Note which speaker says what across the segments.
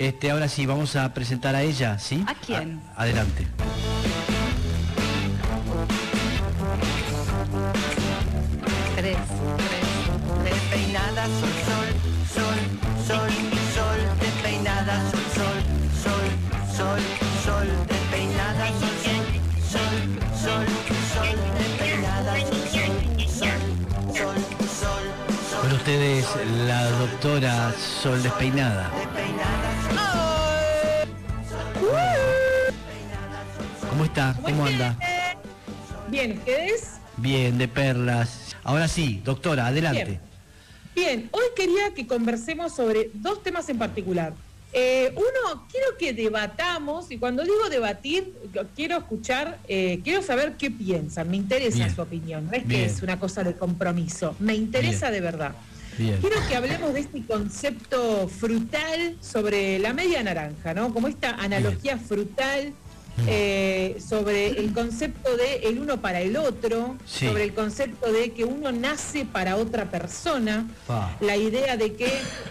Speaker 1: Este, ahora sí, vamos a presentar a ella, ¿sí?
Speaker 2: ¿A quién?
Speaker 1: adelante. Con ustedes la doctora Sol Despeinada. ¿Cómo está? ¿Cómo anda?
Speaker 3: Bien, ¿ustedes?
Speaker 1: Bien, de perlas. Ahora sí, doctora, adelante.
Speaker 3: Bien. Bien, hoy quería que conversemos sobre dos temas en particular. Eh, uno, quiero que debatamos, y cuando digo debatir, quiero escuchar, eh, quiero saber qué piensan, me interesa
Speaker 1: Bien.
Speaker 3: su opinión, no es
Speaker 1: Bien.
Speaker 3: que es una cosa de compromiso, me interesa de verdad. Quiero que hablemos de este concepto frutal sobre la media naranja, ¿no? Como esta analogía frutal eh, sobre el concepto de el uno para el otro,
Speaker 1: Sí.
Speaker 3: sobre el concepto de que uno nace para otra persona, la idea de que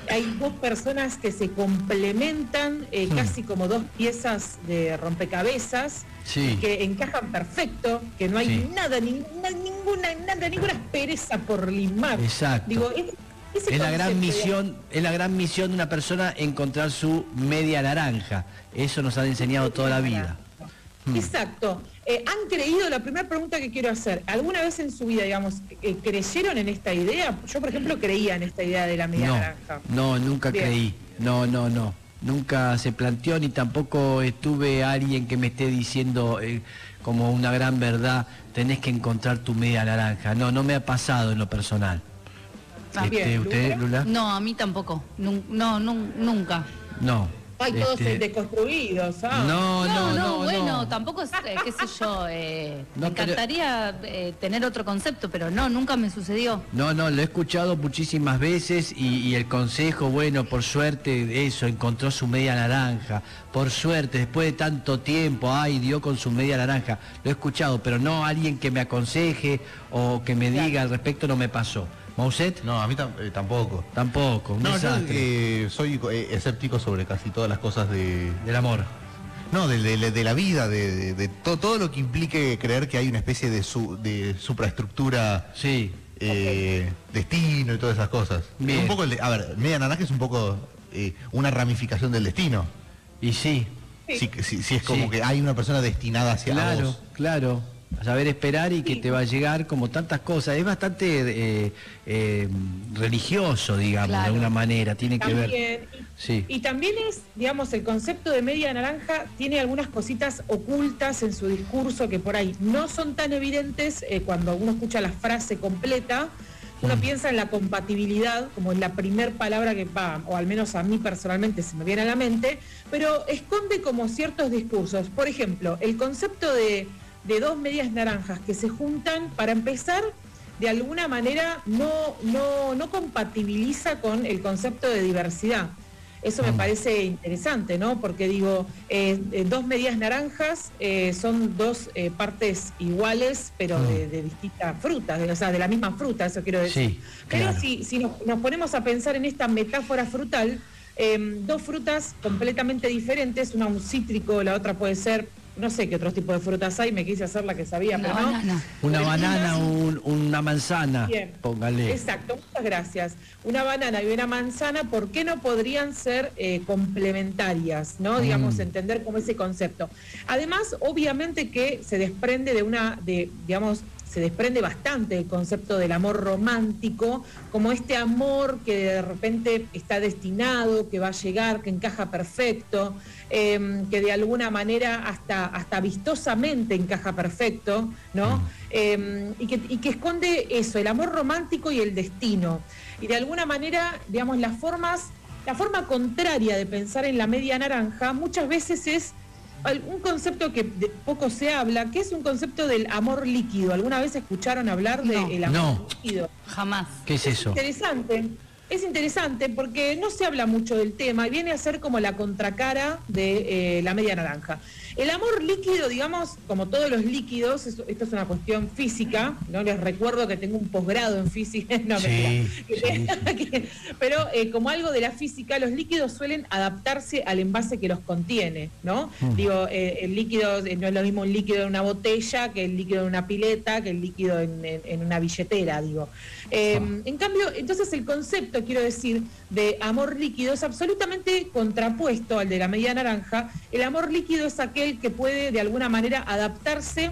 Speaker 3: hay dos personas que se complementan eh,
Speaker 1: Hmm.
Speaker 3: casi como dos piezas de rompecabezas
Speaker 1: Sí.
Speaker 3: que encajan perfecto, que no hay nada, ni- na- ninguna, nada, ninguna pereza por limar.
Speaker 1: Exacto.
Speaker 3: Digo, es, ese
Speaker 1: Es la gran misión, es la gran misión de una persona encontrar su media naranja. Eso nos han enseñado toda la vida. Mm.
Speaker 3: Exacto. Eh, ¿Han creído, la primera pregunta que quiero hacer, ¿alguna vez en su vida, digamos, eh, creyeron en esta idea? Yo, por ejemplo, creía en esta idea de la media
Speaker 1: No,
Speaker 3: naranja.
Speaker 1: no, nunca
Speaker 3: Bien.
Speaker 1: creí. No, no, no. Nunca se planteó ni tampoco estuve alguien que me esté diciendo eh, como una gran verdad, tenés que encontrar tu media naranja. No, no me ha pasado en lo personal.
Speaker 3: Ah, bien,
Speaker 1: ¿Usted,
Speaker 3: Lula?
Speaker 2: No, a mí tampoco. No, nun- nunca.
Speaker 1: No.
Speaker 3: Hay todos
Speaker 1: Este,
Speaker 3: deconstruidos, ¿ah?
Speaker 1: No, no, no,
Speaker 2: bueno,
Speaker 1: no.
Speaker 2: tampoco es, eh, qué sé yo, eh,
Speaker 1: No,
Speaker 2: me
Speaker 1: pero-
Speaker 2: encantaría eh, tener otro concepto, pero no, nunca me sucedió.
Speaker 1: No, no, lo he escuchado muchísimas veces y, y el consejo, bueno, por suerte, eso, encontró su media naranja. Por suerte, después de tanto tiempo, ay, dio con su media naranja. Lo he escuchado, pero no alguien que me aconseje o que me diga al respecto no me pasó. ¿Mauset?
Speaker 4: No, a mí tam- eh, tampoco.
Speaker 1: Tampoco, un
Speaker 4: No, yo eh, soy eh, escéptico sobre casi todas las cosas de...
Speaker 1: Del amor.
Speaker 4: No, de, de- de la vida, de, de- de to- todo lo que implique creer que hay una especie de, su, de supraestructura,
Speaker 1: Sí.
Speaker 4: eh, destino y todas esas cosas.
Speaker 1: Bien.
Speaker 4: Un poco el de- a ver, media naranja es un poco eh, una ramificación del destino.
Speaker 1: Y sí,
Speaker 4: Si, si- si es como
Speaker 1: Sí.
Speaker 4: que hay una persona destinada hacia
Speaker 1: claro,
Speaker 4: vos.
Speaker 1: claro. Saber esperar y que te va a llegar como tantas cosas. Es bastante eh, eh, religioso, digamos, de alguna manera. Tiene que ver. Sí.
Speaker 3: Y también es, digamos, el concepto de media naranja tiene algunas cositas ocultas en su discurso que por ahí no son tan evidentes eh, cuando uno escucha la frase completa. Uno
Speaker 1: Mm.
Speaker 3: piensa en la compatibilidad, como es la primer palabra que va, o al menos a mí personalmente se me viene a la mente, pero esconde como ciertos discursos. Por ejemplo, el concepto de, de dos medias naranjas que se juntan, para empezar, de alguna manera no, no, no compatibiliza con el concepto de diversidad. Eso me parece interesante, ¿no? Porque digo, eh, eh, dos medias naranjas eh, son dos partes iguales, pero de,
Speaker 1: Mm.
Speaker 3: de distintas frutas, de- o sea, de la misma fruta, eso quiero decir.
Speaker 1: Sí,
Speaker 3: Pero si, si nos, nos ponemos a pensar en esta metáfora frutal, eh, dos frutas completamente diferentes, una un cítrico, la otra puede ser, no sé qué otros tipos de frutas hay, me quise hacer la que sabía,
Speaker 2: Una
Speaker 3: pero no.
Speaker 2: banana.
Speaker 1: Una
Speaker 3: Una-
Speaker 1: banana, un- una manzana.
Speaker 3: Bien.
Speaker 1: Póngale.
Speaker 3: Exacto, muchas gracias. Una banana y una manzana, ¿por qué no podrían ser eh, complementarias? ¿No? Digamos,
Speaker 1: Mm.
Speaker 3: entender como ese concepto. Además, obviamente que se desprende de una, de, digamos, se desprende bastante el concepto del amor romántico, como este amor que de repente está destinado, que va a llegar, que encaja perfecto, eh, que de alguna manera hasta, hasta vistosamente encaja perfecto, ¿no? Eh, y, que, y que esconde eso, el amor romántico y el destino. Y de alguna manera, digamos, las formas, la forma contraria de pensar en la media naranja muchas veces es un concepto que de- poco se habla, que es un concepto del amor líquido. ¿Alguna vez escucharon hablar del
Speaker 2: No.
Speaker 3: amor
Speaker 1: No.
Speaker 3: líquido?
Speaker 2: Jamás.
Speaker 1: ¿Qué es eso?
Speaker 3: Interesante. Es interesante porque no se habla mucho del tema y viene a ser como la contracara de eh, la media naranja. El amor líquido, digamos, como todos los líquidos, esto, esto es una cuestión física, ¿no? Les recuerdo que tengo un posgrado en física, no,
Speaker 1: Sí, sí,
Speaker 3: pero eh, como algo de la física, los líquidos suelen adaptarse al envase que los contiene, ¿no? Digo, eh, el líquido, no es lo mismo un líquido en una botella que el líquido en una pileta, que el líquido en, en- en una billetera, digo.
Speaker 1: Ah.
Speaker 3: En cambio, entonces el concepto, quiero decir, de amor líquido es absolutamente contrapuesto al de la media naranja. El amor líquido es aquel que puede de alguna manera adaptarse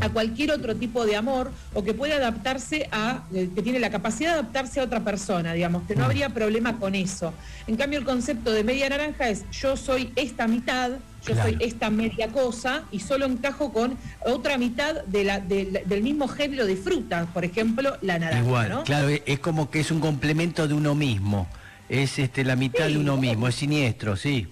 Speaker 3: a cualquier otro tipo de amor o que puede adaptarse a, eh, que tiene la capacidad de adaptarse a otra persona, digamos, que no habría problema con eso. En cambio, el concepto de media naranja es yo soy esta mitad, yo
Speaker 1: Claro.
Speaker 3: soy esta media cosa y solo encajo con otra mitad de la- de la- del mismo género de fruta, por ejemplo, la naranja.
Speaker 1: Igual,
Speaker 3: ¿no?
Speaker 1: claro, es, como que es un complemento de uno mismo. Es este la mitad
Speaker 3: Sí.
Speaker 1: de uno mismo, es siniestro, sí.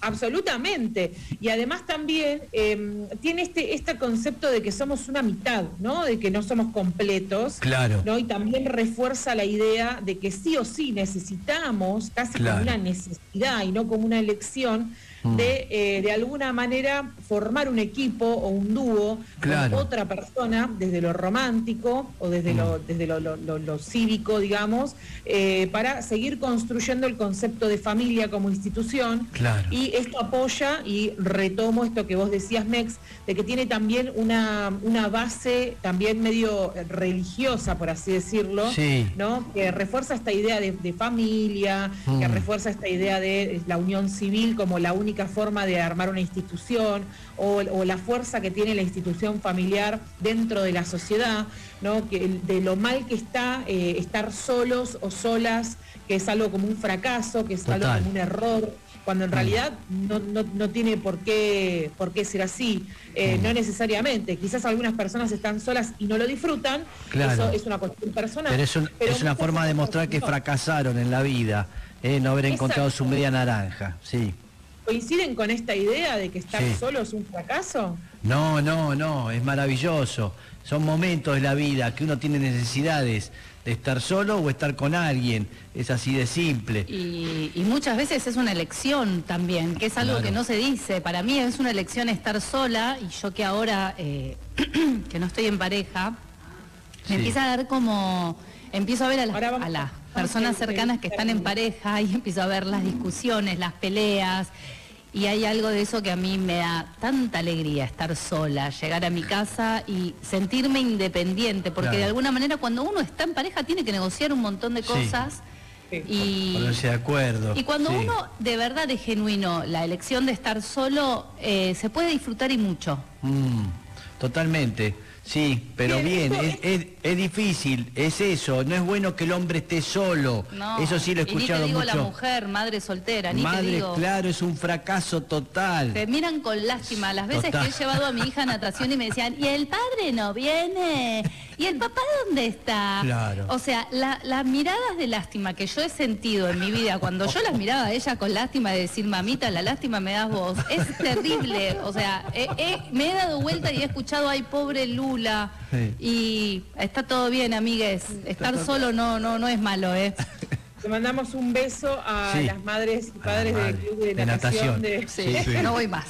Speaker 3: Absolutamente. Y además también eh, tiene este, este concepto de que somos una mitad, ¿no? De que no somos completos.
Speaker 1: Claro.
Speaker 3: ¿no? Y también refuerza la idea de que sí o sí necesitamos, casi
Speaker 1: Claro.
Speaker 3: como una necesidad y no como una elección. De eh, de alguna manera formar un equipo o un dúo
Speaker 1: Claro.
Speaker 3: con otra persona desde lo romántico o desde lo, desde lo, lo- lo- lo cívico, digamos, eh, para seguir construyendo el concepto de familia como institución.
Speaker 1: Claro.
Speaker 3: Y esto apoya, y retomo esto que vos decías, Mex, de que tiene también una, una base también medio religiosa, por así decirlo,
Speaker 1: Sí.
Speaker 3: ¿no? Que refuerza esta idea de, de familia, que
Speaker 1: Mm.
Speaker 3: refuerza esta idea de la unión civil como la única forma de armar una institución, o, o la fuerza que tiene la institución familiar dentro de la sociedad, ¿no? Que de lo mal que está eh, estar solos o solas, que es algo como un fracaso, que es algo como un error, cuando en
Speaker 1: Mm.
Speaker 3: realidad no, no- no tiene por qué, por qué ser así, Eh,
Speaker 1: Mm.
Speaker 3: no necesariamente. Quizás algunas personas están solas y no lo disfrutan,
Speaker 1: Claro.
Speaker 3: eso es una cuestión personal.
Speaker 1: Pero es, un-
Speaker 3: pero
Speaker 1: es una forma de mostrar que fracasaron en la vida, eh, no haber encontrado su media naranja, sí.
Speaker 3: ¿Coinciden con esta idea de que estar
Speaker 1: Sí.
Speaker 3: solo es un fracaso?
Speaker 1: No, no, no, es maravilloso. Son momentos de la vida que uno tiene necesidades de estar solo o estar con alguien. Es así de simple.
Speaker 2: Y, y muchas veces es una elección también, que es algo
Speaker 1: Claro.
Speaker 2: que no se dice. Para mí es una elección estar sola y yo que ahora, eh, que no estoy en pareja,
Speaker 1: Sí.
Speaker 2: me empieza a dar como, empiezo a ver a las, a las personas cercanas que están en pareja y empiezo a ver las discusiones, las peleas. Y hay algo de eso que a mí me da tanta alegría, estar sola, llegar a mi casa y sentirme independiente, porque
Speaker 1: Claro.
Speaker 2: de alguna manera cuando uno está en pareja tiene que negociar un montón de
Speaker 1: Sí.
Speaker 2: cosas
Speaker 3: Sí.
Speaker 2: y,
Speaker 1: Ponerse de acuerdo.
Speaker 2: y cuando
Speaker 1: sí.
Speaker 2: uno de verdad es genuino, la elección de estar solo, eh, se puede disfrutar y mucho.
Speaker 1: Mm, totalmente, sí, pero
Speaker 3: Bien,
Speaker 1: es, es- es difícil, es eso, no es bueno que el hombre esté solo.
Speaker 2: No,
Speaker 1: Eso sí lo he
Speaker 2: y ni
Speaker 1: escuchado
Speaker 2: te digo
Speaker 1: mucho.
Speaker 2: la mujer, madre soltera, ni te
Speaker 1: Madre,
Speaker 2: digo.
Speaker 1: claro, es un fracaso total.
Speaker 2: Te miran con lástima. Las veces
Speaker 1: Total.
Speaker 2: que he llevado a mi hija a natación y me decían, ¿y el padre no viene? ¿Y el papá dónde está?
Speaker 1: Claro.
Speaker 2: O sea, la- las miradas de lástima que yo he sentido en mi vida, cuando yo las miraba a ella con lástima de decir, mamita, la lástima me das vos, es terrible. O sea, me he dado vuelta y he escuchado, ay, pobre Lula.
Speaker 1: Sí.
Speaker 2: Y está todo bien, amigues. Estar solo no, no, no es malo, ¿eh?
Speaker 3: Le mandamos un beso a
Speaker 1: Sí.
Speaker 3: las madres y padres del club de,
Speaker 1: De
Speaker 3: natación.
Speaker 1: natación.
Speaker 3: de-
Speaker 2: Sí,
Speaker 1: Sí.
Speaker 2: no voy más.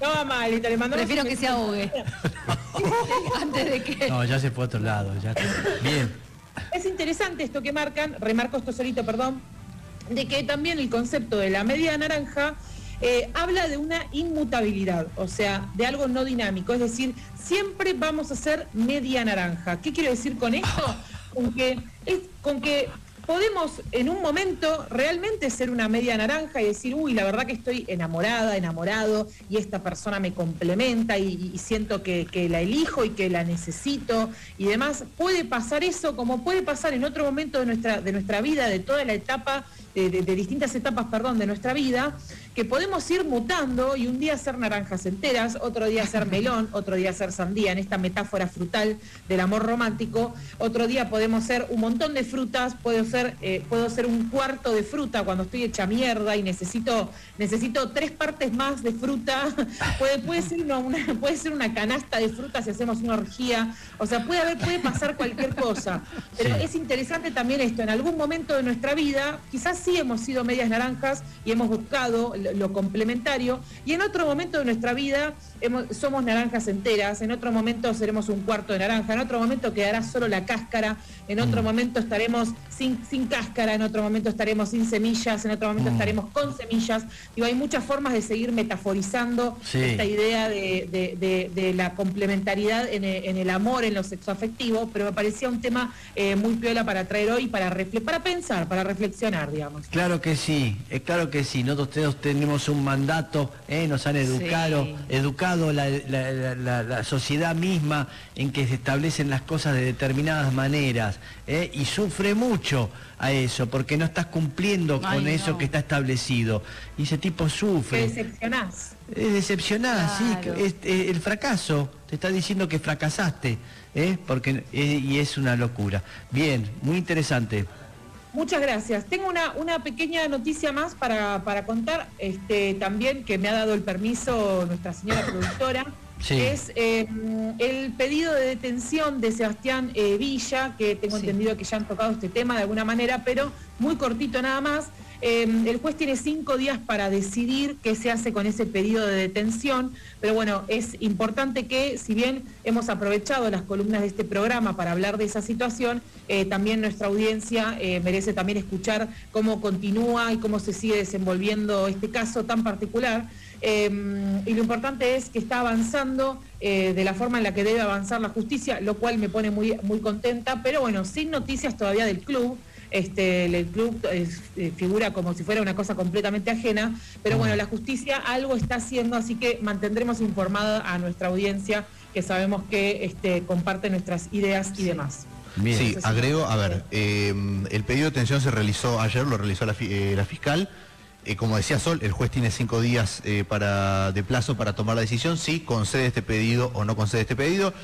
Speaker 3: No, le mandamos
Speaker 2: Prefiero
Speaker 3: un
Speaker 2: que se ahogue. Antes de que...
Speaker 1: No, ya se fue a otro lado. Ya. Bien.
Speaker 3: Es interesante esto que marcan, remarco esto solito, perdón, de que también el concepto de la media naranja eh, habla de una inmutabilidad, o sea, de algo no dinámico, es decir, siempre vamos a ser media naranja. ¿Qué quiero decir con esto? Con que, es, con que podemos en un momento realmente ser una media naranja y decir, uy, la verdad que estoy enamorada, enamorado, y esta persona me complementa y, siento que, la elijo y que la necesito y demás. Puede pasar eso como puede pasar en otro momento de nuestra, de nuestra vida, de toda la etapa de, de- de distintas etapas, perdón, de nuestra vida, que podemos ir mutando y un día ser naranjas enteras, otro día ser melón, otro día ser sandía, en esta metáfora frutal del amor romántico, otro día podemos ser un montón de frutas, puedo ser, eh, puedo ser un cuarto de fruta cuando estoy hecha mierda y necesito, necesito tres partes más de fruta, puede, puede, ser una, una- puede ser una canasta de frutas si hacemos una orgía, o sea, puede haber, puede pasar cualquier cosa. Pero
Speaker 1: Sí.
Speaker 3: es interesante también esto, en algún momento de nuestra vida, quizás sí hemos sido medias naranjas y hemos buscado lo, complementario, y en otro momento de nuestra vida hemos- somos naranjas enteras, en otro momento seremos un cuarto de naranja, en otro momento quedará solo la cáscara, en otro
Speaker 1: Mm.
Speaker 3: momento estaremos sin, sin cáscara, en otro momento estaremos sin semillas, en otro momento
Speaker 1: Mm.
Speaker 3: estaremos con semillas. Digo, hay muchas formas de seguir metaforizando
Speaker 1: Sí.
Speaker 3: esta idea de, de- de- de la complementariedad en el, en el amor, en lo sexoafectivo, pero me parecía un tema eh, muy piola para traer hoy, para, para pensar, para reflexionar, digamos.
Speaker 1: Claro que sí, es claro que sí. Nosotros todos tenemos un mandato, ¿eh? nos han educado,
Speaker 2: Sí.
Speaker 1: educado la, la- la- la- la sociedad misma en que se establecen las cosas de determinadas maneras ¿eh? y sufre mucho a eso porque no estás cumpliendo
Speaker 2: Ay,
Speaker 1: con eso que está establecido y ese tipo
Speaker 3: Te
Speaker 1: sufre.
Speaker 3: decepcionás.
Speaker 1: Es decepcionada, sí,
Speaker 2: Claro.
Speaker 1: que es, eh, el fracaso, te está diciendo que fracasaste, ¿eh? porque y es una locura. Bien, muy interesante.
Speaker 3: Muchas gracias. Tengo una, una pequeña noticia más para, para contar, este, también que me ha dado el permiso nuestra señora productora.
Speaker 1: Sí.
Speaker 3: Es eh, el pedido de detención de Sebastián eh, Villa, que tengo
Speaker 2: Sí.
Speaker 3: entendido que ya han tocado este tema de alguna manera, pero muy cortito nada más. Eh, el juez tiene cinco días para decidir qué se hace con ese pedido de detención, pero bueno, es importante que, si bien hemos aprovechado las columnas de este programa para hablar de esa situación, eh, también nuestra audiencia eh, merece también escuchar cómo continúa y cómo se sigue desenvolviendo este caso tan particular. Eh, y lo importante es que está avanzando eh, de la forma en la que debe avanzar la justicia, lo cual me pone muy, muy contenta, pero bueno, sin noticias todavía del club. Este, el club es- eh, figura como si fuera una cosa completamente ajena, pero bueno, la justicia algo está haciendo, así que mantendremos informada a nuestra audiencia, que sabemos que este, comparte nuestras ideas y demás.
Speaker 1: Bien.
Speaker 4: Sí, agrego, a ver, eh, el pedido de detención se realizó ayer, lo realizó la, eh, la fiscal. Eh, como decía Sol, el juez tiene cinco días eh, para, de plazo para tomar la decisión si concede este pedido o no concede este pedido.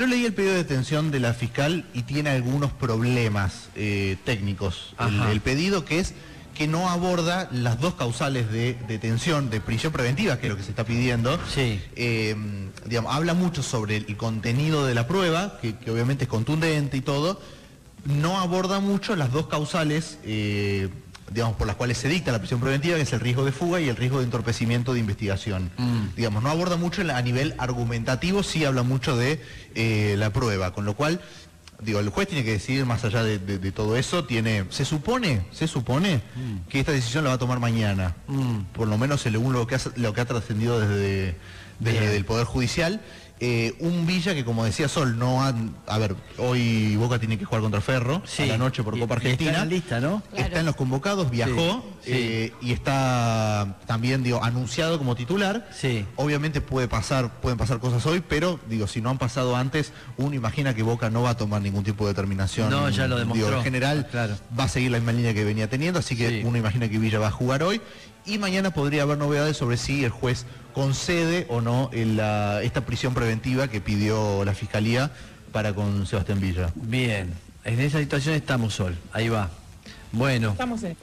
Speaker 4: Yo leí el pedido de detención de la fiscal y tiene algunos problemas eh, técnicos. El, pedido que es que no aborda las dos causales de detención, de prisión preventiva, que es lo que se está pidiendo.
Speaker 1: Sí.
Speaker 4: Eh, digamos, habla mucho sobre el contenido de la prueba, que, que obviamente es contundente y todo, no aborda mucho las dos causales, eh, digamos, por las cuales se dicta la prisión preventiva, que es el riesgo de fuga y el riesgo de entorpecimiento de investigación.
Speaker 1: Mm.
Speaker 4: Digamos, no aborda mucho a nivel argumentativo, sí habla mucho de eh, la prueba, con lo cual, digo, el juez tiene que decidir más allá de, de- de todo eso, tiene, se supone, se supone que esta decisión la va a tomar mañana,
Speaker 1: Mm.
Speaker 4: por lo menos según lo que ha, lo que ha trascendido desde, el Poder Judicial. Eh, un Villa que, como decía Sol, no han... A ver, hoy Boca tiene que jugar contra Ferro
Speaker 1: Sí.
Speaker 4: a la noche por
Speaker 1: Y-
Speaker 4: Copa
Speaker 1: y está
Speaker 4: Argentina.
Speaker 1: en la lista, ¿no?
Speaker 2: Claro.
Speaker 4: Está en los convocados, viajó
Speaker 1: Sí, sí.
Speaker 4: eh, y está también, digo, anunciado como titular.
Speaker 1: Sí.
Speaker 4: Obviamente puede pasar, pueden pasar cosas hoy, pero digo, si no han pasado antes, uno imagina que Boca no va a tomar ningún tipo de determinación.
Speaker 1: No, ya lo
Speaker 4: Digo,
Speaker 1: demostró.
Speaker 4: en general
Speaker 1: Claro.
Speaker 4: va a seguir la misma línea que venía teniendo, así que
Speaker 1: Sí.
Speaker 4: uno imagina que Villa va a jugar hoy. Y mañana podría haber novedades sobre si el juez concede o no el, la- esta prisión preventiva que pidió la Fiscalía para con Sebastián Villa.
Speaker 1: Bien, en esa situación estamos, Sol. Ahí va. Bueno,
Speaker 3: Estamos en...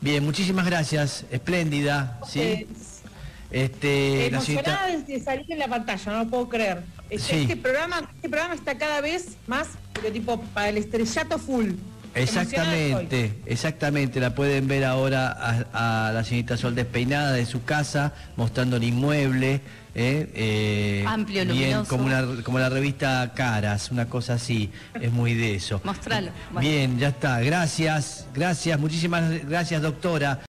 Speaker 1: bien, muchísimas gracias. Espléndida, ¿sí?
Speaker 3: Eh,
Speaker 1: Este, la
Speaker 3: emocionada
Speaker 1: señorita-
Speaker 3: de salir en la pantalla, no lo puedo creer. Este,
Speaker 1: Sí.
Speaker 3: este programa, este programa está cada vez más, pero tipo para el estrellato full.
Speaker 1: Exactamente, exactamente. La pueden ver ahora a, a la señorita Sol despeinada de su casa, mostrando el inmueble. ¿eh? Eh,
Speaker 2: Amplio,
Speaker 1: bien,
Speaker 2: luminoso.
Speaker 1: como, una, como la revista Caras, una cosa así. Es muy de eso.
Speaker 2: Mostralo. Bueno.
Speaker 1: Bien, ya está. Gracias, gracias, muchísimas gracias, doctora.